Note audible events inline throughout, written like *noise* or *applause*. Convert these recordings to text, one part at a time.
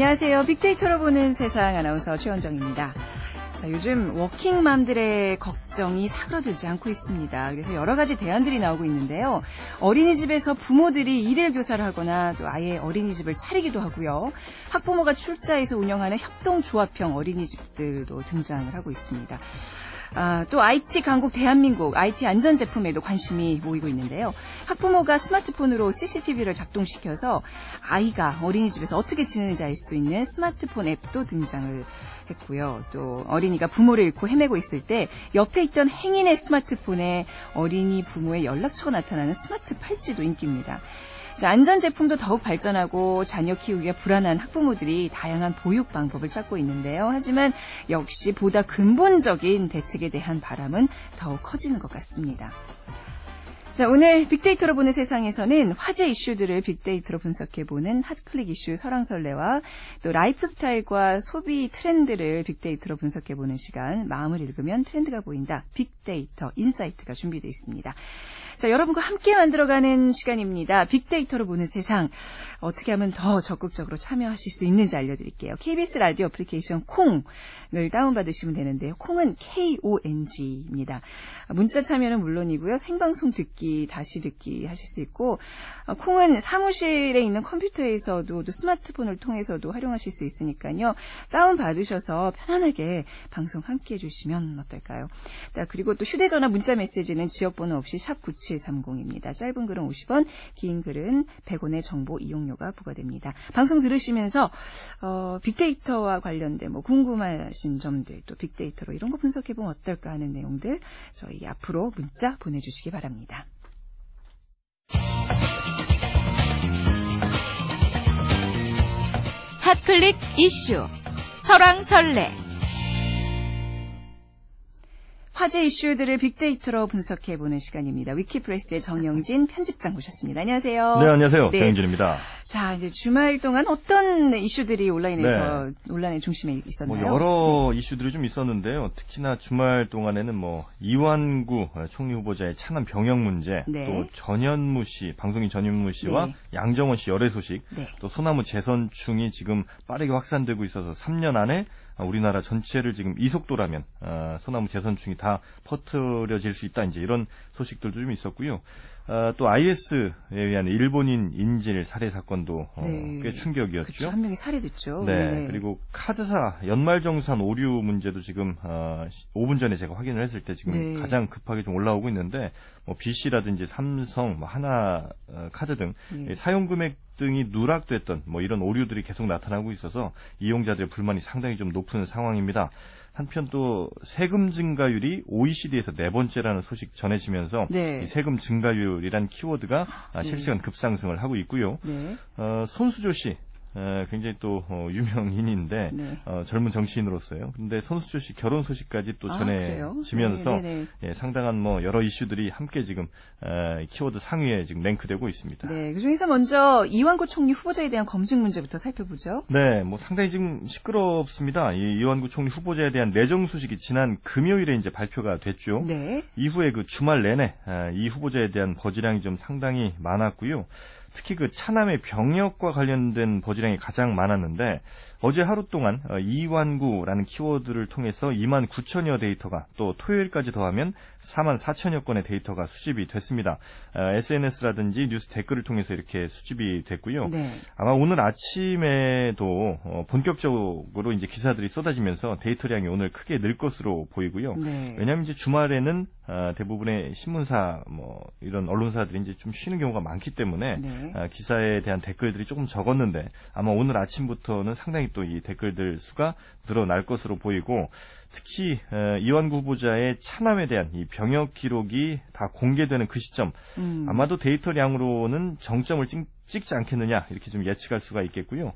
안녕하세요. 빅데이터로 보는 세상 아나운서 최원정입니다. 자, 요즘 워킹맘들의 걱정이 사그러들지 않고 있습니다. 그래서 여러 가지 대안들이 나오고 있는데요. 어린이집에서 부모들이 일일 교사를 하거나 또 아예 어린이집을 차리기도 하고요. 학부모가 출자해서 운영하는 협동조합형 어린이집들도 등장을 하고 있습니다. 아, 또 IT 강국 대한민국 IT 안전 제품에도 관심이 모이고 있는데요. 학부모가 스마트폰으로 CCTV를 작동시켜서 아이가 어린이집에서 어떻게 지내는지 알 수 있는 스마트폰 앱도 등장을 했고요. 또 어린이가 부모를 잃고 헤매고 있을 때 옆에 있던 행인의 스마트폰에 어린이 부모의 연락처가 나타나는 스마트 팔찌도 인기입니다. 안전 제품도 더욱 발전하고 자녀 키우기가 불안한 학부모들이 다양한 보육 방법을 찾고 있는데요. 하지만 역시 보다 근본적인 대책에 대한 바람은 더욱 커지는 것 같습니다. 자, 오늘 빅데이터로 보는 세상에서는 화제 이슈들을 빅데이터로 분석해보는 hot click 이슈 설왕설래와 또 라이프 스타일과 소비 트렌드를 빅데이터로 분석해보는 시간, 마음을 읽으면 트렌드가 보인다. 빅데이터 insight가 준비되어 있습니다. 자, 여러분과 함께 만들어가는 시간입니다. 빅데이터로 보는 세상. 어떻게 하면 더 적극적으로 참여하실 수 있는지 알려드릴게요. KBS 라디오 애플리케이션 콩을 다운받으시면 되는데요. 콩은 KONG입니다. 문자 참여는 물론이고요. 생방송 듣기, 다시 듣기 하실 수 있고, 콩은 사무실에 있는 컴퓨터에서도 또 스마트폰을 통해서도 활용하실 수 있으니까요. 다운받으셔서 편안하게 방송 함께 해주시면 어떨까요? 그리고 또 휴대전화 문자 메시지는 지역번호 없이 샵 97. 9730입니다. 짧은 글은 50원, 긴 글은 100원의 정보 이용료가 부과됩니다. 방송 들으시면서 어, 빅데이터와 관련된 뭐 궁금하신 점들 또 빅데이터로 이런 거 분석해 보면 어떨까 하는 내용들 저희 앞으로 문자 보내주시기 바랍니다. 핫클릭 이슈 설왕설래 화제 이슈들을 빅데이터로 분석해 보는 시간입니다. 위키프레스의 정영진 편집장 모셨습니다. 안녕하세요. 네, 안녕하세요. 네. 정영진입니다. 자, 이제 주말 동안 어떤 이슈들이 온라인에서 네. 논란의 중심에 있었나요? 뭐 여러 이슈들이 좀 있었는데요. 특히나 주말 동안에는 뭐 이완구 총리 후보자의 차남 병역 문제, 네. 또 전현무 씨, 방송인 전현무 씨와 네. 양정원 씨 열애 소식, 네. 또 소나무 재선충이 지금 빠르게 확산되고 있어서 3년 안에 우리나라 전체를 지금 이 속도라면 어, 소나무 재선충이 다 퍼뜨려질 수 있다. 이제 이런 소식들도 좀 있었고요. 어, 또 IS에 의한 일본인 인질 살해 사건도 어, 네. 꽤 충격이었죠. 그쵸, 한 명이 살해됐죠. 네. 네. 그리고 카드사 연말정산 오류 문제도 지금 어, 5분 전에 제가 확인을 했을 때 지금 네. 가장 급하게 좀 올라오고 있는데 뭐 BC라든지 삼성, 뭐 하나 어, 카드 등 네. 사용 금액 등이 누락됐던 뭐 이런 오류들이 계속 나타나고 있어서 이용자들의 불만이 상당히 좀 높은 상황입니다. 한편 또 세금 증가율이 OECD에서 네 번째라는 소식 전해지면서 네. 이 세금 증가율이란 키워드가 네. 실시간 급상승을 하고 있고요. 네. 어, 손수조 씨 굉장히 또 어, 유명인인데 네. 어, 젊은 정치인으로서요. 근데 손수조 씨 결혼 소식까지 또 아, 전해지면서 아, 예, 상당한 뭐 여러 이슈들이 함께 지금 에, 키워드 상위에 지금 랭크되고 있습니다. 네, 그중에서 먼저 이완구 총리 후보자에 대한 검증 문제부터 살펴보죠. 네, 뭐 상당히 지금 시끄럽습니다. 이 이완구 총리 후보자에 대한 내정 소식이 지난 금요일에 이제 발표가 됐죠. 네. 이후에 그 주말 내내 아, 이 후보자에 대한 버즈량이 좀 상당히 많았고요. 특히 그 차남의 병역과 관련된 버즈량이 가장 많았는데 어제 하루 동안 어, 이완구라는 키워드를 통해서 2만 9천여 데이터가 또 토요일까지 더하면 4만 4천여 건의 데이터가 수집이 됐습니다. SNS라든지 어, 뉴스 댓글을 통해서 이렇게 수집이 됐고요. 네. 아마 오늘 아침에도 어, 본격적으로 이제 기사들이 쏟아지면서 데이터량이 오늘 크게 늘 것으로 보이고요. 네. 왜냐하면 이제 주말에는 대부분의 신문사 뭐 이런 언론사들이 이제 좀 쉬는 경우가 많기 때문에 네. 기사에 대한 댓글들이 조금 적었는데 아마 오늘 아침부터는 상당히 또 이 댓글들 수가 늘어날 것으로 보이고 특히 이완구 후보자의 차남에 대한 이 병역 기록이 다 공개되는 그 시점 음. 아마도 데이터량으로는 정점을 찍, 찍지 않겠느냐 이렇게 좀 예측할 수가 있겠고요.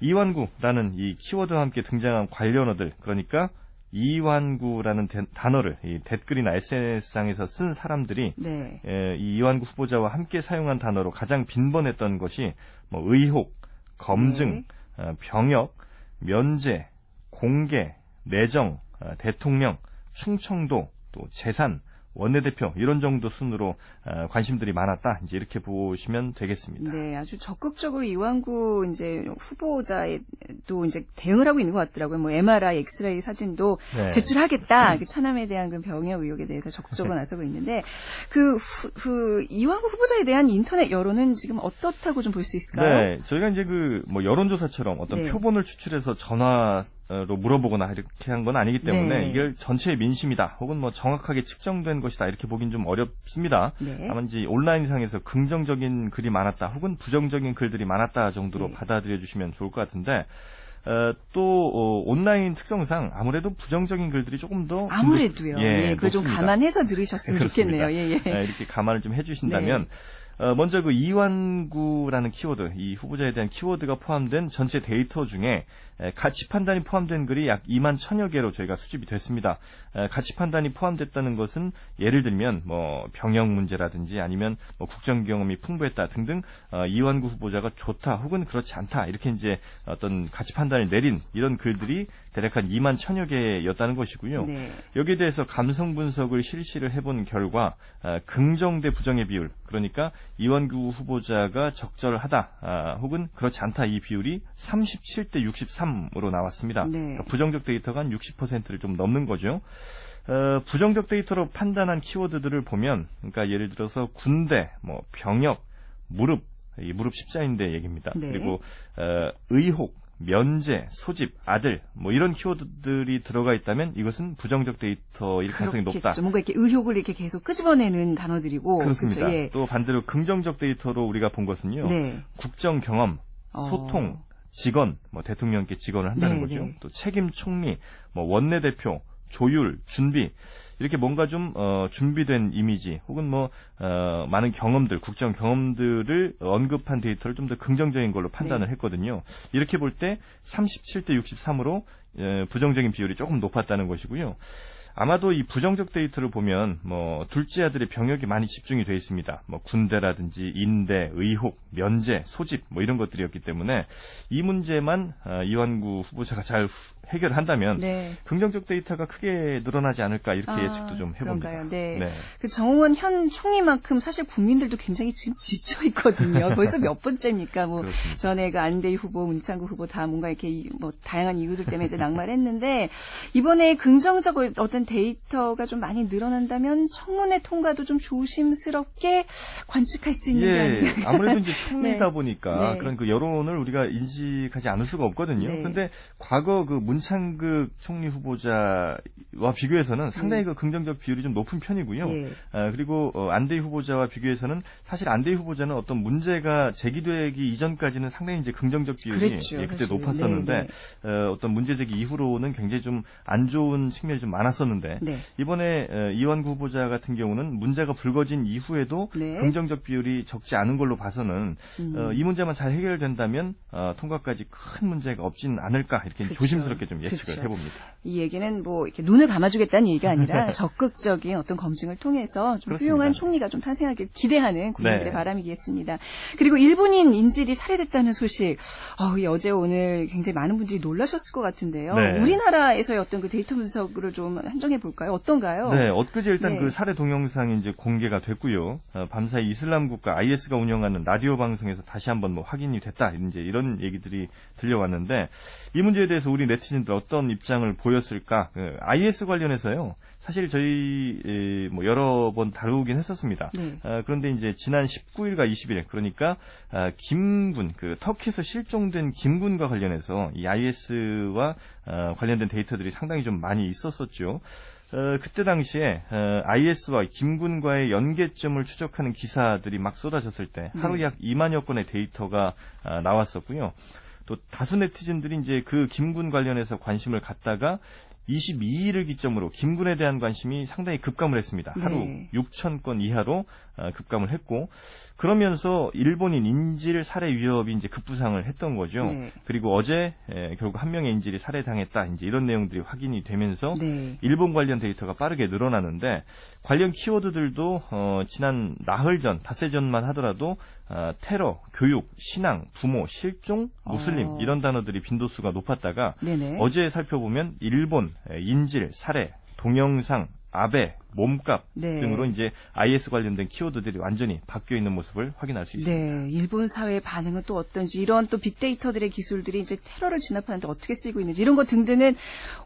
이완구라는 이 키워드와 함께 등장한 관련어들 그러니까 이완구라는 대, 단어를 이 댓글이나 SNS상에서 쓴 사람들이 네. 에, 이 이완구 후보자와 함께 사용한 단어로 가장 빈번했던 것이 뭐 의혹, 검증, 네. 어, 병역, 면제, 공개, 내정, 어, 대통령, 충청도, 또 재산, 원내대표 이런 정도 순으로 어, 관심들이 많았다. 이제 이렇게 보시면 되겠습니다. 네, 아주 적극적으로 이완구 이제 후보자에도 이제 대응을 하고 있는 것 같더라고요. 뭐 MRI, 엑스레이 사진도 네. 제출하겠다. 그 차남에 대한 그 병역 의혹에 대해서 적극적으로 *laughs* 나서고 있는데 그, 후, 그 이완구 후보자에 대한 인터넷 여론은 지금 어떻다고 좀 볼 수 있을까요? 네, 저희가 이제 그 뭐 여론조사처럼 어떤 네. 표본을 추출해서 전화 로 물어보거나 이렇게 한 건 아니기 때문에 네. 이걸 전체의 민심이다 혹은 뭐 정확하게 측정된 것이다 이렇게 보긴 좀 어렵습니다. 네. 다만 이제 온라인상에서 긍정적인 글이 많았다 혹은 부정적인 글들이 많았다 정도로 네. 받아들여 주시면 좋을 것 같은데 어, 또 어, 온라인 특성상 아무래도 부정적인 글들이 조금 더 아무래도요. 예, 예 그걸 좀 감안해서 들으셨으면 *laughs* 좋겠네요. 예, 예. 네, 이렇게 감안을 좀 해주신다면. 네. 어, 먼저 그 이완구라는 키워드, 이 후보자에 대한 키워드가 포함된 전체 데이터 중에 가치 판단이 포함된 글이 약 2만 천여 개로 저희가 수집이 됐습니다. 가치 판단이 포함됐다는 것은 예를 들면 뭐 병역 문제라든지 아니면 뭐 국정 경험이 풍부했다 등등 어, 이완구 후보자가 좋다 혹은 그렇지 않다 이렇게 이제 어떤 가치 판단을 내린 이런 글들이 대략 한 2만 천여 개였다는 것이고요. 네. 여기에 대해서 감성 분석을 실시를 해본 결과 아, 긍정 대 부정의 비율 그러니까 이완구 후보자가 적절하다 아, 혹은 그렇지 않다 이 비율이 37대 63 으로 나왔습니다. 네. 그러니까 부정적 데이터가 한 60%를 좀 넘는 거죠. 어, 부정적 데이터로 판단한 키워드들을 보면 그러니까 예를 들어서 군대, 뭐 병역, 무릎 이 무릎 십자인대 얘기입니다. 네. 그리고 어, 의혹, 면제, 소집, 아들 뭐 이런 키워드들이 들어가 있다면 이것은 부정적 데이터일 가능성이 높다. 뭔가 이렇게 의혹을 이렇게 계속 끄집어내는 단어들이고 그렇습니다. 그렇죠? 예. 또 반대로 긍정적 데이터로 우리가 본 것은요. 네. 국정 경험, 어. 소통, 어. 직원, 뭐 대통령께 직원을 한다는 네, 거죠. 네. 또 책임 총리, 뭐 원내대표, 조율, 준비 이렇게 뭔가 좀 어, 준비된 이미지 혹은 뭐 어, 많은 경험들, 국정 경험들을 언급한 데이터를 좀 더 긍정적인 걸로 판단을 네. 했거든요. 이렇게 볼 때 37대 63으로 예, 부정적인 비율이 조금 높았다는 것이고요. 아마도 이 부정적 데이터를 보면 뭐 둘째 아들의 병역이 많이 집중이 되어 있습니다. 뭐 군대라든지 인대, 의혹, 면제, 소집 뭐 이런 것들이었기 때문에 이 문제만 어, 이완구 후보자가 잘 해결한다면 네. 긍정적 데이터가 크게 늘어나지 않을까 이렇게 아, 예측도 좀 해봅니다. 그런가요? 네. 네. 그 정홍원 현 총리만큼 사실 국민들도 굉장히 지금 지쳐 있거든요. *laughs* 벌써 몇 번째입니까? 뭐 그렇습니다. 전에 그 안대희 후보, 문창구 후보 다 뭔가 이렇게 뭐 다양한 이유들 때문에 이제 낙마했는데 이번에 긍정적 어떤 데이터가 좀 많이 늘어난다면 청문회 통과도 좀 조심스럽게 관측할 수 있는 예, 아무래도 이제 *laughs* 총리다 네. 보니까 네. 그런 그 여론을 우리가 인식하지 않을 수가 없거든요. 그런데 네. 과거 그 문 창극 총리 후보자와 비교해서는 상당히 네. 그 긍정적 비율이 좀 높은 편이고요. 예. 아, 그리고 어, 안대희 후보자와 비교해서는 사실 안대희 후보자는 어떤 문제가 제기되기 이전까지는 상당히 이제 긍정적 비율이 그랬죠, 예, 그때 사실. 높았었는데 네, 네. 어, 어떤 문제 제기 이후로는 굉장히 좀 안 좋은 측면이 좀 많았었는데 네. 이번에 어, 이완구 후보자 같은 경우는 문제가 불거진 이후에도 네. 긍정적 비율이 적지 않은 걸로 봐서는 음. 어, 이 문제만 잘 해결된다면 어, 통과까지 큰 문제가 없지는 않을까 이렇게 그렇죠. 조심스럽게 이렇게 좀 예측을 그렇죠. 해봅니다. 이 얘기는 뭐 이렇게 눈을 감아주겠다는 얘기가 아니라 *laughs* 적극적인 어떤 검증을 통해서 좀 그렇습니다. 훌륭한 총리가 좀 탄생하길 기대하는 국민들의 네. 바람이겠습니다. 그리고 일본인 인질이 살해됐다는 소식, 어, 어제 오늘 굉장히 많은 분들이 놀라셨을 것 같은데요. 네. 우리나라에서의 어떤 그 데이터 분석으로 좀 한정해 볼까요? 어떤가요? 네, 엊그제 일단 네. 그 살해 동영상이 이제 공개가 됐고요. 어, 밤사이 이슬람 국가 IS가 운영하는 라디오 방송에서 다시 한번 뭐 확인이 됐다 이제 이런 얘기들이 들려왔는데 이 문제에 대해서 우리 네티즌 네티즌들 어떤 입장을 보였을까? 그 IS 관련해서요. 사실 저희 뭐 여러 번 다루긴 했었습니다. 네. 아, 그런데 이제 지난 19일과 20일 그러니까 아, 김군 그 터키에서 실종된 김군과 관련해서 이 IS와 아, 관련된 데이터들이 상당히 좀 많이 있었었죠. 어, 그때 당시에 어, IS와 김군과의 연계점을 추적하는 기사들이 막 쏟아졌을 때 하루 네. 약 2만여 건의 데이터가 아, 나왔었고요. 또 다수 네티즌들이 이제 그 김군 관련해서 관심을 갖다가 22일을 기점으로 김군에 대한 관심이 상당히 급감을 했습니다. 하루 네. 6천 건 이하로 어, 급감을 했고 그러면서 일본인 인질 살해 위협이 이제 급부상을 했던 거죠. 네. 그리고 어제 에, 결국 한 명의 인질이 살해당했다. 이제 이런 내용들이 확인이 되면서 네. 일본 관련 데이터가 빠르게 늘어나는데 관련 키워드들도 어, 지난 나흘 전, 닷새 전만 하더라도 어, 테러, 교육, 신앙, 부모, 실종, 무슬림 어. 이런 단어들이 빈도수가 높았다가 네네. 어제 살펴보면 일본 인질, 살해, 동영상, 아베, 몸값 네. 등으로 이제 IS 관련된 키워드들이 완전히 바뀌어 있는 모습을 확인할 수 있습니다. 네, 일본 사회의 반응은 또 어떤지 이런 또 빅데이터들의 기술들이 이제 테러를 진압하는데 어떻게 쓰이고 있는지 이런 것 등등은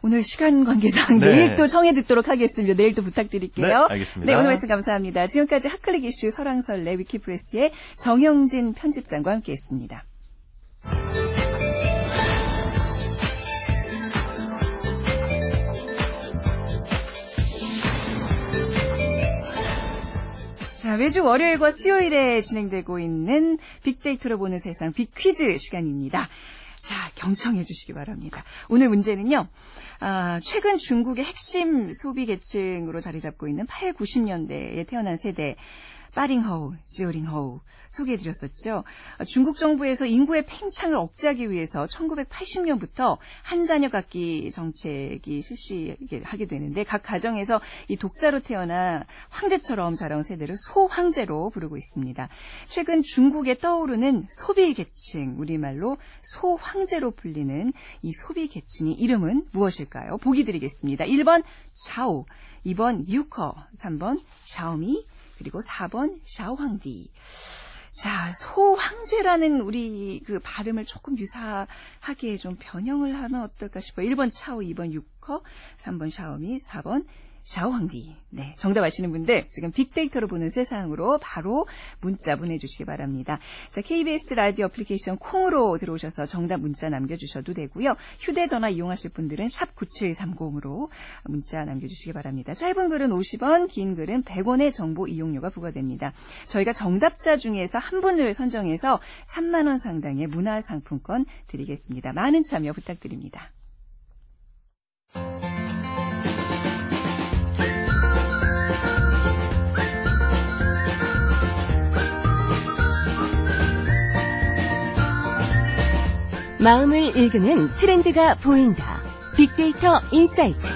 오늘 시간 관계상 네. 내일 *laughs* 또 청해 듣도록 하겠습니다. 내일 또 부탁드릴게요. 네, 알겠습니다. 네, 오늘 말씀 감사합니다. 지금까지 핫클릭 이슈 설왕설래 위키프레스의 정영진 편집장과 함께했습니다. 자, 매주 월요일과 수요일에 진행되고 있는 빅데이터로 보는 세상 빅퀴즈 시간입니다. 자, 경청해 주시기 바랍니다. 오늘 문제는요. 아, 최근 중국의 핵심 소비 계층으로 자리 잡고 있는 8, 90년대에 태어난 세대 빠링허우, 지오링허우 소개해드렸었죠. 중국 정부에서 인구의 팽창을 억제하기 위해서 1980년부터 한 자녀 갖기 정책이 실시하게 되는데 각 가정에서 이 독자로 태어나 황제처럼 자라온 세대를 소황제로 부르고 있습니다. 최근 중국에 떠오르는 소비 계층, 우리말로 소황제로 불리는 이 소비 계층의 이름은 무엇일까요? 보기 드리겠습니다. 1번 차오, 2번 유커, 3번 샤오미, 그리고 4번 샤오황디. 자, 소황제라는 우리 그 발음을 조금 유사하게 좀 변형을 하면 어떨까 싶어요. 1번 차오, 2번 유커, 3번 샤오미, 4번 샤오 황디. 네, 정답 아시는 분들 지금 빅데이터로 보는 세상으로 바로 문자 보내주시기 바랍니다. 자, KBS 라디오 애플리케이션 콩으로 들어오셔서 정답 문자 남겨주셔도 되고요. 휴대전화 이용하실 분들은 샵 9730으로 문자 남겨주시기 바랍니다. 짧은 글은 50원, 긴 글은 100원의 정보 이용료가 부과됩니다. 저희가 정답자 중에서 한 분을 선정해서 3만 원 상당의 문화상품권 드리겠습니다. 많은 참여 부탁드립니다. 마음을 읽는 트렌드가 보인다. 빅데이터 insight.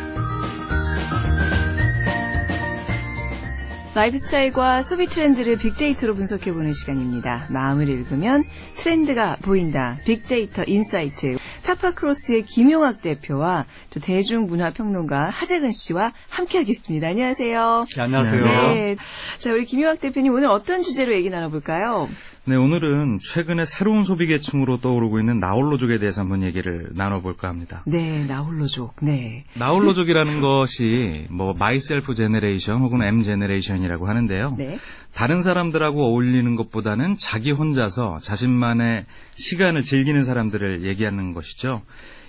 라이프 스타일과 소비 트렌드를 빅데이터로 분석해보는 시간입니다. 마음을 읽으면 트렌드가 보인다. 빅데이터 insight. 타파크로스의 김용학 대표와 또 대중문화평론가 하재근 씨와 함께하겠습니다. 안녕하세요. 네, 안녕하세요. 네. 자, 우리 김용학 대표님 오늘 어떤 주제로 얘기 나눠볼까요? 네, 오늘은 최근에 새로운 소비 계층으로 떠오르고 있는 나홀로족에 대해서 한번 얘기를 나눠볼까 합니다. 네, 나홀로족. 네. 나홀로족이라는 것이 뭐 myself generation 혹은 M 제네레이션이라고 하는데요. 네. 다른 사람들하고 어울리는 것보다는 자기 혼자서 자신만의 시간을 즐기는 사람들을 얘기하는 것이죠.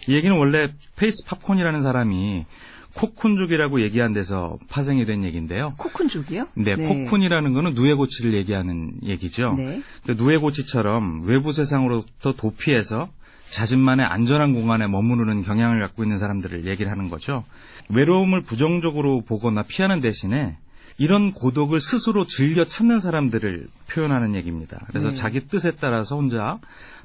이 얘기는 원래 페이스 팝콘이라는 사람이 cocoon족이라고 얘기한 데서 파생이 된 얘기인데요. 코쿤족이요? 네, 네. 코쿤이라는 거는 누에고치를 얘기하는 얘기죠. 네. 누에고치처럼 외부 세상으로부터 도피해서 자신만의 안전한 공간에 머무르는 경향을 갖고 있는 사람들을 얘기를 하는 거죠. 외로움을 부정적으로 보거나 피하는 대신에 이런 고독을 스스로 즐겨 찾는 사람들을 표현하는 얘기입니다. 그래서 네. 자기 뜻에 따라서 혼자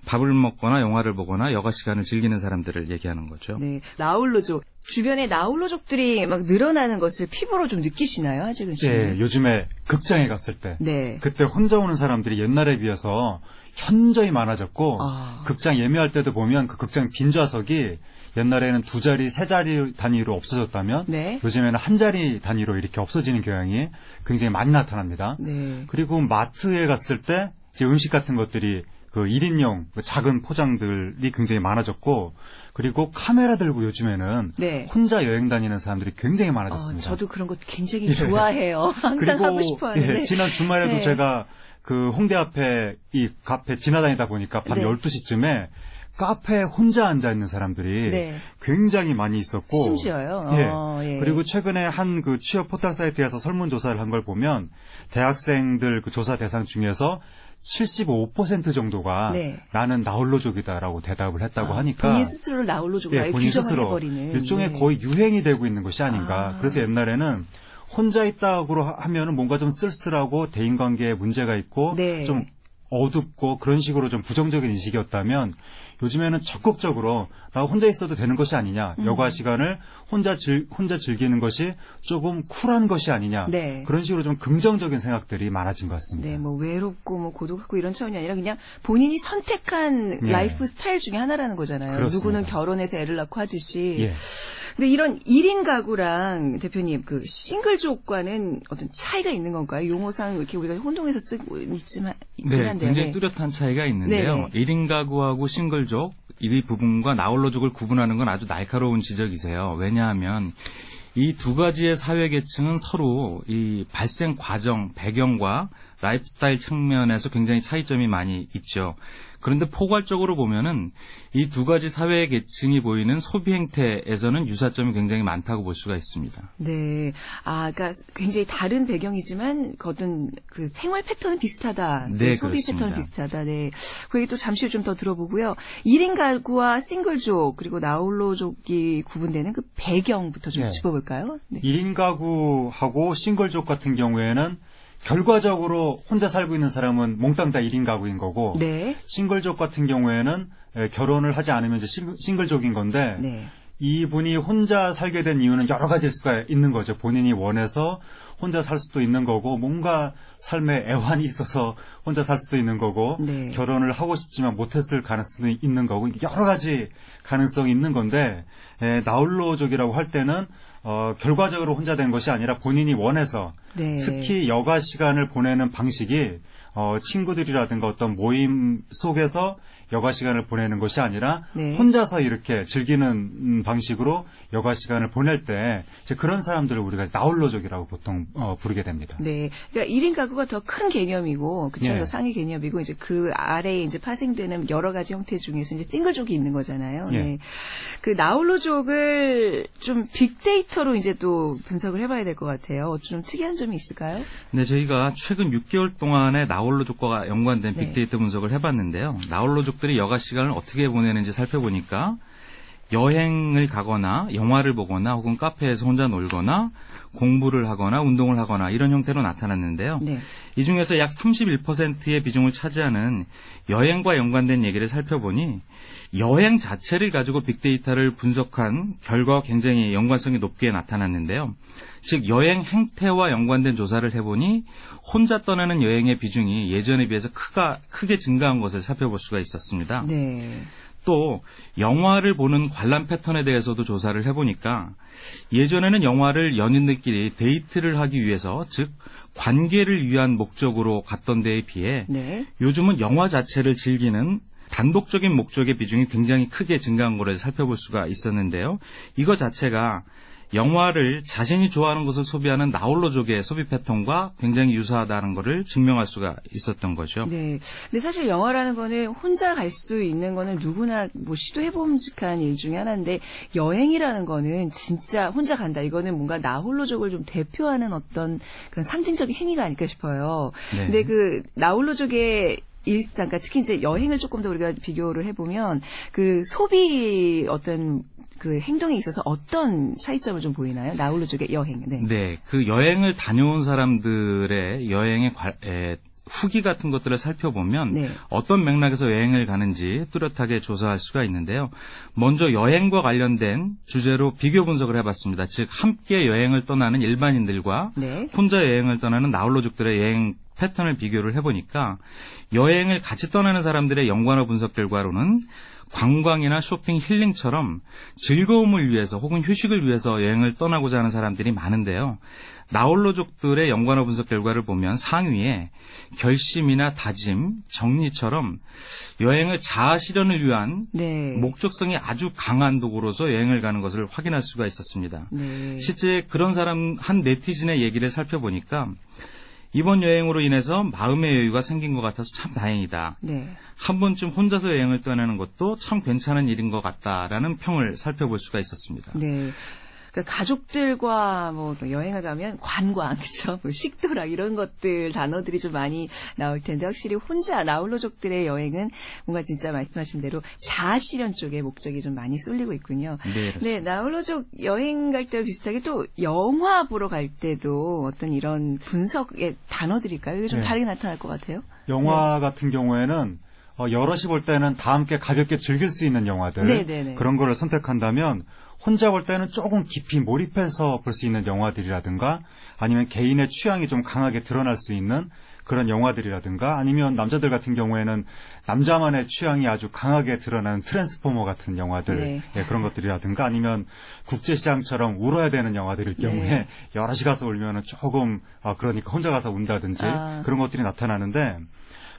밥을 먹거나 영화를 보거나 여가 시간을 즐기는 사람들을 얘기하는 거죠. 네. 라울로족. 주변에 나홀로족들이 막 늘어나는 것을 피부로 좀 느끼시나요, 아직은? 네, 요즘에 극장에 갔을 때. 네. 그때 혼자 오는 사람들이 옛날에 비해서 현저히 많아졌고, 아. 극장 예매할 때도 보면 그 극장 빈 좌석이 옛날에는 두 자리, 세 자리 단위로 없어졌다면 네. 요즘에는 한 자리 단위로 이렇게 없어지는 경향이 굉장히 많이 나타납니다. 네. 그리고 마트에 갔을 때 이제 음식 같은 것들이 그 1인용 그 작은 포장들이 굉장히 많아졌고 그리고 카메라 들고 요즘에는 네. 혼자 여행 다니는 사람들이 굉장히 많아졌습니다. 어, 저도 그런 거 굉장히 예. 좋아해요. *laughs* 항상 그리고, 하고 싶어 하는데. 예, 지난 주말에도 네. 제가 그 홍대 앞에 이 카페 지나다니다 보니까 밤 네. 12시쯤에 카페에 혼자 앉아 있는 사람들이 네. 굉장히 많이 있었고 심지어요. 예. 어, 예. 그리고 최근에 한 그 취업 포털 사이트에서 설문 조사를 한 걸 보면 대학생들 그 조사 대상 중에서 75% 정도가 네. 나는 나홀로족이다라고 대답을 했다고 아, 하니까 본인 스스로를 나홀로족으로 예, 본인 스스로 해버리는 일종의 네. 거의 유행이 되고 있는 것이 아닌가. 아. 그래서 옛날에는 혼자 있다고 하면은 뭔가 좀 쓸쓸하고 대인관계에 문제가 있고 네. 좀 어둡고 그런 식으로 좀 부정적인 인식이었다면 요즘에는 적극적으로 나 혼자 있어도 되는 것이 아니냐 음. 여가 시간을 혼자 즐 혼자 즐기는 것이 조금 쿨한 것이 아니냐 네. 그런 식으로 좀 긍정적인 생각들이 많아진 것 같습니다. 네, 뭐 외롭고 뭐 고독하고 이런 차원이 아니라 그냥 본인이 선택한 네. 라이프 스타일 중에 하나라는 거잖아요. 그렇습니다. 누구는 결혼해서 애를 낳고 하듯이. 예. 근데 이런 1인 가구랑 대표님 그 싱글족과는 어떤 차이가 있는 건가요? 용어상 이렇게 우리가 혼동해서 쓰고 있지만 네, 한데. 굉장히 뚜렷한 차이가 있는데요. 네네. 1인 가구하고 싱글 족이 부분과 나홀로족을 구분하는 건 아주 날카로운 지적이세요. 왜냐하면 이 두 가지의 사회 계층은 서로 이 발생 과정, 배경과 라이프스타일 측면에서 굉장히 차이점이 많이 있죠. 그런데 포괄적으로 보면은 이 두 가지 사회 계층이 보이는 소비 행태에서는 유사점이 굉장히 많다고 볼 수가 있습니다. 네. 아, 그러니까 굉장히 다른 배경이지만 어떤 그 생활 패턴은 비슷하다. 네, 그 소비 그렇습니다. 패턴은 비슷하다. 네. 그 얘기 또 잠시 후좀더 들어보고요. 1인 가구와 싱글족 그리고 나홀로족이 구분되는 그 배경부터 좀 네. 짚어볼까요? 네. 1인 가구하고 싱글족 같은 경우에는 결과적으로 혼자 살고 있는 사람은 몽땅 다 1인 가구인 거고 네. 싱글족 같은 경우에는 결혼을 하지 않으면 이제 싱글족인 건데 네. 이분이 혼자 살게 된 이유는 여러 가지일 수가 있는 거죠. 본인이 원해서 혼자 살 수도 있는 거고 뭔가 삶에 애환이 있어서 혼자 살 수도 있는 거고 네. 결혼을 하고 싶지만 못했을 가능성도 있는 거고 여러 가지 가능성이 있는 건데 에, 나홀로족이라고 할 때는 어, 결과적으로 혼자 된 것이 아니라 본인이 원해서 네. 특히 여가 시간을 보내는 방식이 어, 친구들이라든가 어떤 모임 속에서 여가 시간을 보내는 것이 아니라 네. 혼자서 이렇게 즐기는 방식으로 여가 시간을 보낼 때 이제 그런 사람들을 우리가 나홀로족이라고 보통 어, 부르게 됩니다. 네. 그러니까 1인 가구가 더 큰 개념이고 그쵸 네. 상위 개념이고 이제 그 아래에 이제 파생되는 여러 가지 형태 중에서 이제 싱글족이 있는 거잖아요. 네. 네. 그 나홀로족을 좀 빅데이터로 이제 또 분석을 해봐야 될 것 같아요. 좀 특이한 점이 있을까요? 네, 저희가 최근 6개월 동안에 나홀로족과 연관된 네. 빅데이터 분석을 해봤는데요. 나홀로족들이 여가 시간을 어떻게 보내는지 살펴보니까 여행을 가거나 영화를 보거나 혹은 카페에서 혼자 놀거나 공부를 하거나 운동을 하거나 이런 형태로 나타났는데요. 네. 이 중에서 약 31%의 비중을 차지하는 여행과 연관된 얘기를 살펴보니 여행 자체를 가지고 빅데이터를 분석한 결과가 굉장히 연관성이 높게 나타났는데요. 즉 여행 행태와 연관된 조사를 해보니 혼자 떠나는 여행의 비중이 예전에 비해서 크가, 크게 증가한 것을 살펴볼 수가 있었습니다. 네. 또 영화를 보는 관람 패턴에 대해서도 조사를 해보니까 예전에는 영화를 연인들끼리 데이트를 하기 위해서 즉 관계를 위한 목적으로 갔던 데에 비해 네. 요즘은 영화 자체를 즐기는 단독적인 목적의 비중이 굉장히 크게 증가한 것을 살펴볼 수가 있었는데요. 이거 자체가 영화를 자신이 좋아하는 것을 소비하는 나홀로족의 소비 패턴과 굉장히 유사하다는 것을 증명할 수가 있었던 거죠. 네. 근데 사실 영화라는 거는 혼자 갈 수 있는 거는 누구나 뭐 시도해봄직한 일 중에 하나인데 여행이라는 거는 진짜 혼자 간다. 이거는 뭔가 나홀로족을 좀 대표하는 어떤 그런 상징적인 행위가 아닐까 싶어요. 네. 근데 그 나홀로족의 일상, 그러니까 특히 이제 여행을 조금 더 우리가 비교를 해보면 그 소비 어떤 그 행동에 있어서 어떤 차이점을 좀 보이나요? 나홀로 쪽의 여행. 네. 네. 그 여행을 다녀온 사람들의 여행의 관, 에, 후기 같은 것들을 살펴보면 네. 어떤 맥락에서 여행을 가는지 뚜렷하게 조사할 수가 있는데요. 먼저 여행과 관련된 주제로 비교 분석을 해봤습니다. 즉 함께 여행을 떠나는 일반인들과 네. 혼자 여행을 떠나는 나홀로족들의 여행 패턴을 비교를 해보니까 여행을 같이 떠나는 사람들의 연관어 분석 결과로는 관광이나 쇼핑, 힐링처럼 즐거움을 위해서 혹은 휴식을 위해서 여행을 떠나고자 하는 사람들이 많은데요. 나홀로족들의 연관어 분석 결과를 보면 상위에 결심이나 다짐, 정리처럼 여행을 자아 실현을 위한 네. 목적성이 아주 강한 도구로서 여행을 가는 것을 확인할 수가 있었습니다. 네. 실제 그런 사람 한 네티즌의 얘기를 살펴보니까 이번 여행으로 인해서 마음의 여유가 생긴 것 같아서 참 다행이다. 네. 한 번쯤 혼자서 여행을 떠나는 것도 참 괜찮은 일인 것 같다라는 평을 살펴볼 수가 있었습니다. 네. 그러니까 가족들과 뭐 여행을 가면 관광, *laughs* 그죠? 뭐 식도락 이런 것들 단어들이 좀 많이 나올 텐데 확실히 혼자 나홀로족들의 여행은 뭔가 진짜 말씀하신 대로 자아 실현 쪽에 목적이 좀 많이 쏠리고 있군요. 네, 네 나홀로족 여행 갈 때와 비슷하게 또 영화 보러 갈 때도 어떤 이런 분석의 단어들일까요? 이게 좀 네. 다르게 나타날 것 같아요. 영화 네. 같은 경우에는 어, 여럿이 볼 때는 다 함께 가볍게 즐길 수 있는 영화들 네네네. 네, 네. 그런 거를 선택한다면 혼자 볼 때는 조금 깊이 몰입해서 볼 수 있는 영화들이라든가 아니면 개인의 취향이 좀 강하게 드러날 수 있는 그런 영화들이라든가 아니면 남자들 같은 경우에는 남자만의 취향이 아주 강하게 드러나는 트랜스포머 같은 영화들 네. 예, 그런 것들이라든가 아니면 국제시장처럼 울어야 되는 영화들일 네. 경우에 네. 여럿이 가서 울면은 조금 아, 그러니까 혼자 가서 운다든지 아. 그런 것들이 나타나는데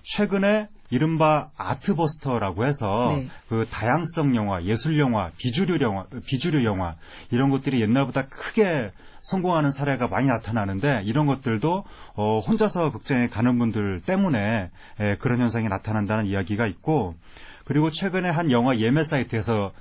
최근에 이른바 아트버스터라고 해서 네. 그 다양성 영화, 예술 영화, 비주류 영화, 비주류 영화 이런 것들이 옛날보다 크게 성공하는 사례가 많이 나타나는데 이런 것들도 어, 혼자서 극장에 가는 분들 때문에 에, 그런 현상이 나타난다는 이야기가 있고 그리고 최근에 한 영화 예매 사이트에서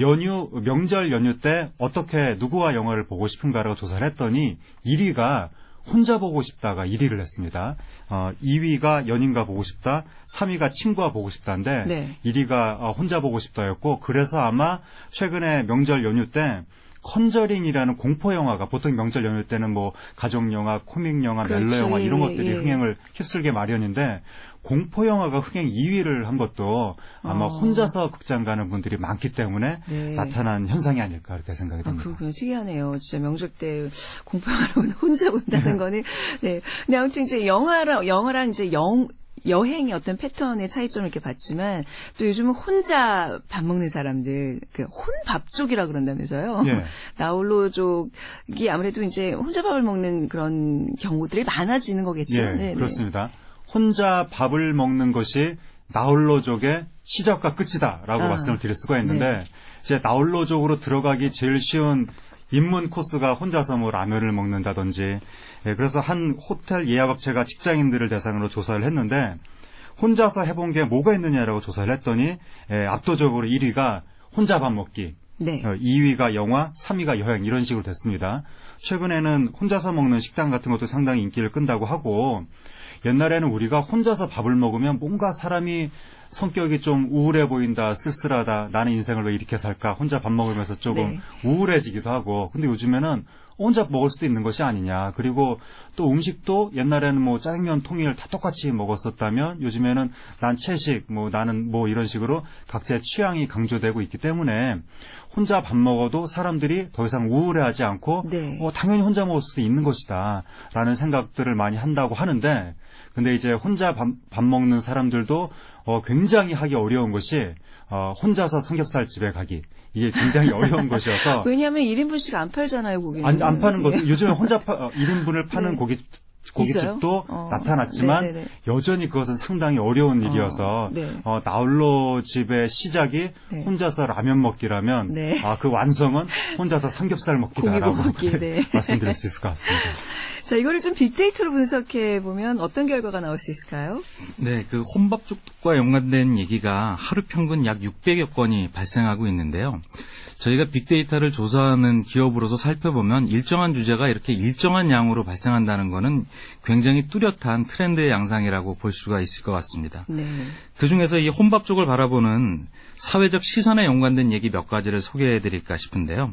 연휴 명절 연휴 때 어떻게 누구와 영화를 보고 싶은가라고 조사를 했더니 1위가 혼자 보고 싶다가 1위를 했습니다. 어, 2위가 연인과 보고 싶다, 3위가 친구와 보고 싶다인데 네. 1위가 어, 혼자 보고 싶다였고 그래서 아마 최근에 명절 연휴 때 컨저링이라는 공포 영화가 보통 명절 연휴 때는 뭐 가족 영화, 코믹 영화. 멜로 영화 이런 것들이 예. 흥행을 휩쓸게 마련인데 공포 영화가 흥행 2위를 한 것도 아마 어. 혼자서 극장 가는 분들이 많기 때문에 네. 나타난 현상이 아닐까 그렇게 생각이 듭니다. 아, 그렇군요. 특이하네요. 진짜 명절 때 공포 영화를 *laughs* 혼자 본다는 거는 네. 근데 아무튼 이제 영화랑 영화랑 이제 영 여행의 어떤 패턴의 차이점을 이렇게 봤지만 또 요즘은 혼자 밥 먹는 사람들 그 혼밥족이라 그런다면서요. 예. *laughs* 나홀로족이 아무래도 이제 혼자 밥을 먹는 그런 경우들이 많아지는 거겠죠. 예, 네 그렇습니다. 혼자 밥을 먹는 것이 나홀로족의 시작과 끝이다라고 아, 말씀을 드릴 수가 있는데 네. 이제 나홀로족으로 들어가기 제일 쉬운 입문 코스가 혼자서 뭐 라면을 먹는다든지 예, 그래서 한 호텔 예약업체가 직장인들을 대상으로 조사를 했는데 혼자서 해본 게 뭐가 있느냐라고 조사를 했더니 예, 압도적으로 1위가 혼자 밥 먹기, 네. 2위가 어, 영화, 3위가 여행 이런 식으로 됐습니다. 최근에는 혼자서 먹는 식당 같은 것도 상당히 인기를 끈다고 하고 옛날에는 우리가 혼자서 밥을 먹으면 뭔가 사람이 성격이 좀 우울해 보인다, 쓸쓸하다, 나는 인생을 왜 이렇게 살까, 혼자 밥 먹으면서 조금 네. 우울해지기도 하고, 근데 요즘에는 혼자 먹을 수도 있는 것이 아니냐. 그리고 또 음식도 옛날에는 뭐 짜장면 통일 다 똑같이 먹었었다면 요즘에는 난 채식, 뭐 나는 뭐 이런 식으로 각자의 취향이 강조되고 있기 때문에 혼자 밥 먹어도 사람들이 더 이상 우울해하지 않고 네. 어, 당연히 혼자 먹을 수도 있는 것이다라는 생각들을 많이 한다고 하는데 근데 이제 혼자 밥, 밥 먹는 사람들도 어, 굉장히 하기 어려운 것이 어, 혼자서 삼겹살 집에 가기 이게 굉장히 어려운 *laughs* 것이어서 왜냐하면 1인분씩 안 팔잖아요 고기는. 안, 안 파는 거 요즘에 혼자 파, 어, 1인분을 파는 네. 고기 고깃집도 어. 나타났지만 네네네. 여전히 그것은 상당히 어려운 일이어서 어, 네. 어, 나홀로 집의 시작이 네. 혼자서 라면 먹기라면 네. 아, 그 완성은 혼자서 삼겹살 먹기다라고 먹기, *laughs* 네. 말씀드릴 수 있을 것 같습니다. 자, 이거를 좀 빅데이터로 분석해 보면 어떤 결과가 나올 수 있을까요? 네, 그 혼밥족과 연관된 얘기가 하루 평균 약 600여 건이 발생하고 있는데요. 저희가 빅데이터를 조사하는 기업으로서 살펴보면 일정한 주제가 이렇게 일정한 양으로 발생한다는 것은 굉장히 뚜렷한 트렌드의 양상이라고 볼 수가 있을 것 같습니다. 네. 그중에서 이 혼밥 쪽을 바라보는 사회적 시선에 연관된 얘기 몇 가지를 소개해 드릴까 싶은데요.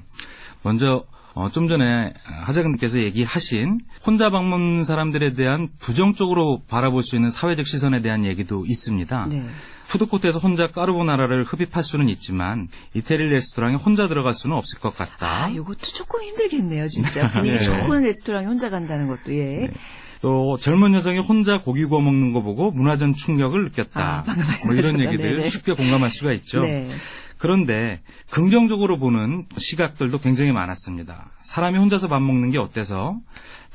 먼저 어, 좀 전에 하재근님께서 얘기하신 혼자 방문 사람들에 대한 부정적으로 바라볼 수 있는 사회적 시선에 대한 얘기도 있습니다. 네. 푸드코트에서 혼자 까르보나라를 흡입할 수는 있지만 이태리 레스토랑에 혼자 들어갈 수는 없을 것 같다. 아, 이것도 조금 힘들겠네요, 진짜. 분위기 네. 좋은 레스토랑에 혼자 간다는 것도 예. 네. 또 젊은 여성이 혼자 고기 구워 먹는 거 보고 문화적 충격을 느꼈다. 아, 뭐 이런 얘기들 네네. 쉽게 공감할 수가 있죠. 네. 그런데 긍정적으로 보는 시각들도 굉장히 많았습니다. 사람이 혼자서 밥 먹는 게 어때서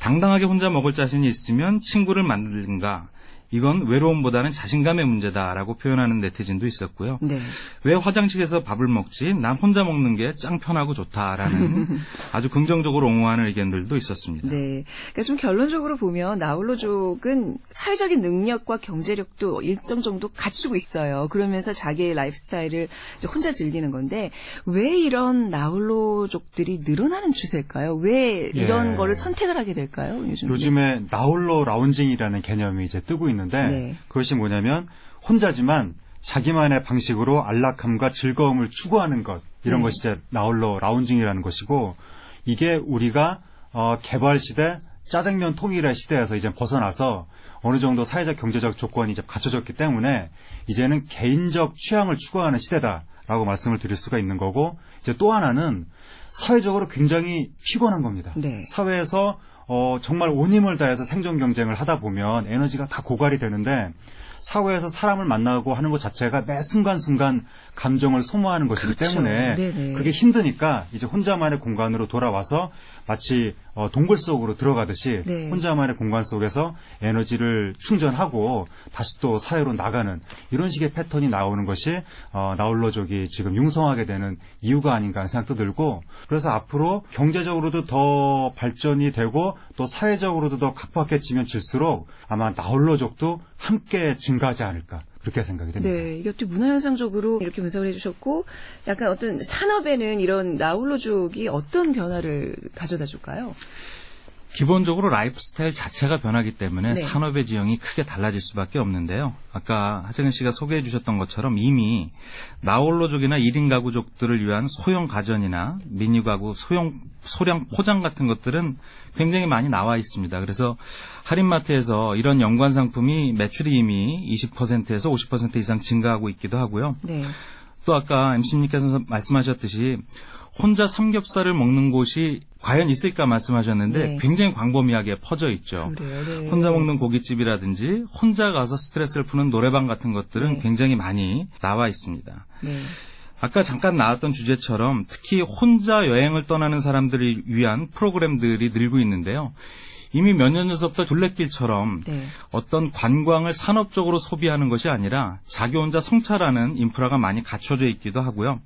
당당하게 혼자 먹을 자신이 있으면 친구를 만들든가 이건 외로움보다는 자신감의 문제다라고 표현하는 네티즌도 있었고요. 네. 왜 화장실에서 밥을 먹지? 난 혼자 먹는 게 짱 편하고 좋다라는 *laughs* 아주 긍정적으로 옹호하는 의견들도 있었습니다. 네. 그러니까 좀 결론적으로 보면 나홀로족은 사회적인 능력과 경제력도 일정 정도 갖추고 있어요. 그러면서 자기의 라이프 스타일을 혼자 즐기는 건데 왜 이런 나홀로족들이 늘어나는 추세일까요? 왜 이런 예. 거를 선택을 하게 될까요? 요즘에, 요즘에 나홀로 라운징이라는 개념이 이제 뜨고 있는 있는데 네. 그것이 뭐냐면 혼자지만 자기만의 방식으로 안락함과 즐거움을 추구하는 것 이런 네. 것이 이제 나홀로 라운징이라는 것이고 이게 우리가 어, 개발 시대 짜장면 통일의 시대에서 이제 벗어나서 어느 정도 사회적 경제적 조건이 이제 갖춰졌기 때문에 이제는 개인적 취향을 추구하는 시대다라고 말씀을 드릴 수가 있는 거고 이제 또 하나는 사회적으로 굉장히 피곤한 겁니다. 네. 사회에서 어, 정말 온 힘을 다해서 생존 경쟁을 하다 보면 에너지가 다 고갈이 되는데 사회에서 사람을 만나고 하는 것 자체가 매 순간순간 감정을 소모하는 것이기 그렇죠. 때문에 네네. 그게 힘드니까 이제 혼자만의 공간으로 돌아와서 마치 어, 동굴 속으로 들어가듯이 네. 혼자만의 공간 속에서 에너지를 충전하고 다시 또 사회로 나가는 이런 식의 패턴이 나오는 것이 어, 나홀로족이 지금 융성하게 되는 이유가 아닌가 하는 생각도 들고 그래서 앞으로 경제적으로도 더 발전이 되고 또 사회적으로도 더 각박해지면 질수록 아마 나홀로족도 함께 증가하지 않을까 그렇게 생각이 됩니다. 네, 이것도 문화현상적으로 이렇게 분석을 해주셨고, 약간 어떤 산업에는 이런 나홀로족이 어떤 변화를 가져다 줄까요? 기본적으로 라이프 스타일 자체가 변하기 때문에 네. 산업의 지형이 크게 달라질 수밖에 없는데요. 아까 하정은 씨가 소개해 주셨던 것처럼 이미 나홀로족이나 1인 가구족들을 위한 소형 가전이나 미니 가구, 소형 소량 포장 같은 것들은 굉장히 많이 나와 있습니다. 그래서 할인마트에서 이런 연관 상품이 매출이 이미 20%에서 50% 이상 증가하고 있기도 하고요. 네. 또 아까 MC님께서 말씀하셨듯이 혼자 삼겹살을 먹는 곳이 과연 있을까 말씀하셨는데 네. 굉장히 광범위하게 퍼져 있죠. 그래요, 네. 혼자 먹는 고깃집이라든지 혼자 가서 스트레스를 푸는 노래방 같은 것들은 네. 굉장히 많이 나와 있습니다. 네. 아까 잠깐 나왔던 주제처럼 특히 혼자 여행을 떠나는 사람들을 위한 프로그램들이 늘고 있는데요. 이미 몇 년 전부터 둘레길처럼 네. 어떤 관광을 산업적으로 소비하는 것이 아니라 자기 혼자 성찰하는 인프라가 많이 갖춰져 있기도 하고요.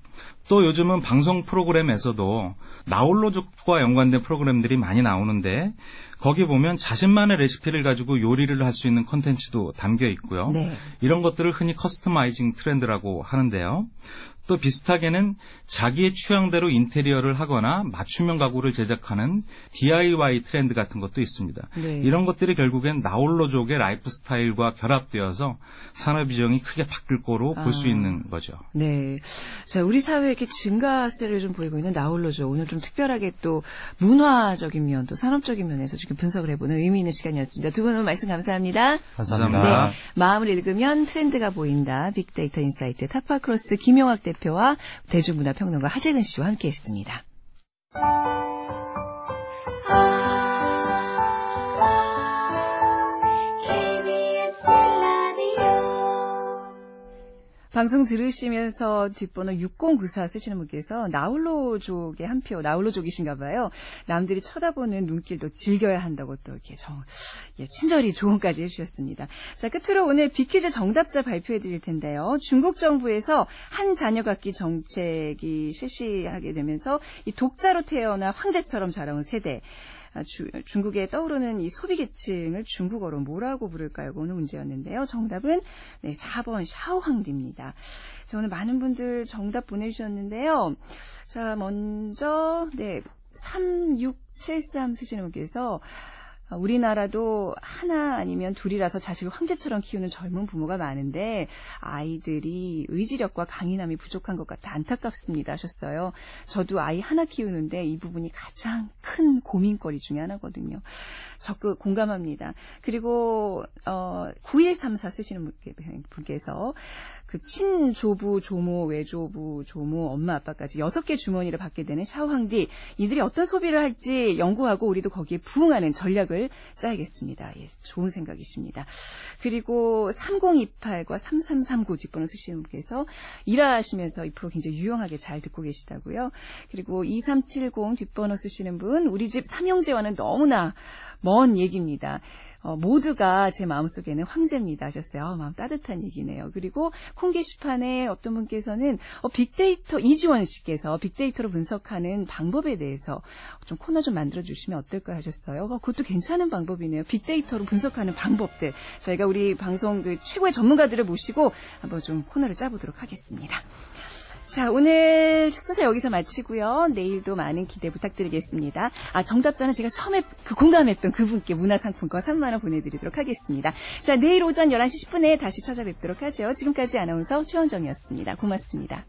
또 요즘은 방송 프로그램에서도 나홀로족과 연관된 프로그램들이 많이 나오는데 거기 보면 자신만의 레시피를 가지고 요리를 할 수 있는 컨텐츠도 담겨 있고요. 네. 이런 것들을 흔히 customizing 트렌드라고 하는데요. 또 비슷하게는 자기의 취향대로 인테리어를 하거나 맞춤형 가구를 제작하는 DIY 트렌드 같은 것도 있습니다. 네. 이런 것들이 결국엔 나홀로족의 라이프 스타일과 결합되어서 산업 지형이 크게 바뀔 거로 아. 볼수 있는 거죠. 네. 자, 우리 사회에 이렇게 증가세를 좀 보이고 있는 나홀로족. 오늘 좀 특별하게 또 문화적인 면, 또 산업적인 면에서 좀 분석을 해보는 의미 있는 시간이었습니다. 두 분 오늘 말씀 감사합니다. 감사합니다. 네. 마음을 읽으면 트렌드가 보인다. 빅데이터 insight 타파크로스 김용학 대 대표와 대중문화평론가 하재근 씨와 함께했습니다. 방송 들으시면서 뒷번호 6094 쓰시는 분께서 나홀로족의 한 표, 나홀로족이신가 봐요. 남들이 쳐다보는 눈길도 즐겨야 한다고 또 이렇게 정, 예, 친절히 조언까지 해주셨습니다. 자, 끝으로 오늘 비퀴즈 정답자 발표해 드릴 텐데요. 중국 정부에서 한 자녀 갖기 정책이 실시하게 되면서 이 독자로 태어나 황제처럼 자라온 세대, 아, 주, 중국에 떠오르는 이 소비 계층을 중국어로 뭐라고 부를까요? 오늘 문제였는데요. 정답은 네, 4번 샤오황디입니다. 자, 오늘 많은 분들 정답 보내주셨는데요. 자, 먼저, 네, 3673 쓰시는 분께서 아, 우리나라도 하나 아니면 둘이라서 자식을 황제처럼 키우는 젊은 부모가 많은데 아이들이 의지력과 강인함이 부족한 것 같아 안타깝습니다 하셨어요. 저도 아이 하나 키우는데 이 부분이 가장 큰 고민거리 중에 하나거든요. 적극 공감합니다. 그리고 어 9134 쓰시는 분께서 그 친조부, 조모, 외조부, 조모, 엄마, 아빠까지 여섯 개 주머니를 받게 되는 샤오황디 이들이 어떤 소비를 할지 연구하고 우리도 거기에 부응하는 전략을 짜야겠습니다. 예, 좋은 생각이십니다. 그리고 3028과 3339 뒷번호 쓰시는 분께서 일하시면서 이 프로 굉장히 유용하게 잘 듣고 계시다고요. 그리고 2370 뒷번호 쓰시는 분 우리 집 삼형제와는 너무나 먼 얘기입니다. 어, 모두가 제 마음속에는 황제입니다 하셨어요. 어, 마음 따뜻한 얘기네요. 그리고 콩 게시판에 어떤 분께서는 어, 빅데이터 이지원 씨께서 빅데이터로 분석하는 방법에 대해서 좀 코너 좀 만들어 주시면 어떨까 하셨어요. 어, 그것도 괜찮은 방법이네요. 빅데이터로 분석하는 방법들 저희가 우리 방송 그 최고의 전문가들을 모시고 한번 좀 코너를 짜보도록 하겠습니다. 자, 오늘 수사 여기서 마치고요. 내일도 많은 기대 부탁드리겠습니다. 아, 정답자는 제가 처음에 그 공감했던 그분께 문화상품권 3만원 보내드리도록 하겠습니다. 자, 내일 오전 11시 10분에 다시 찾아뵙도록 하죠. 지금까지 아나운서 최원정이었습니다. 고맙습니다.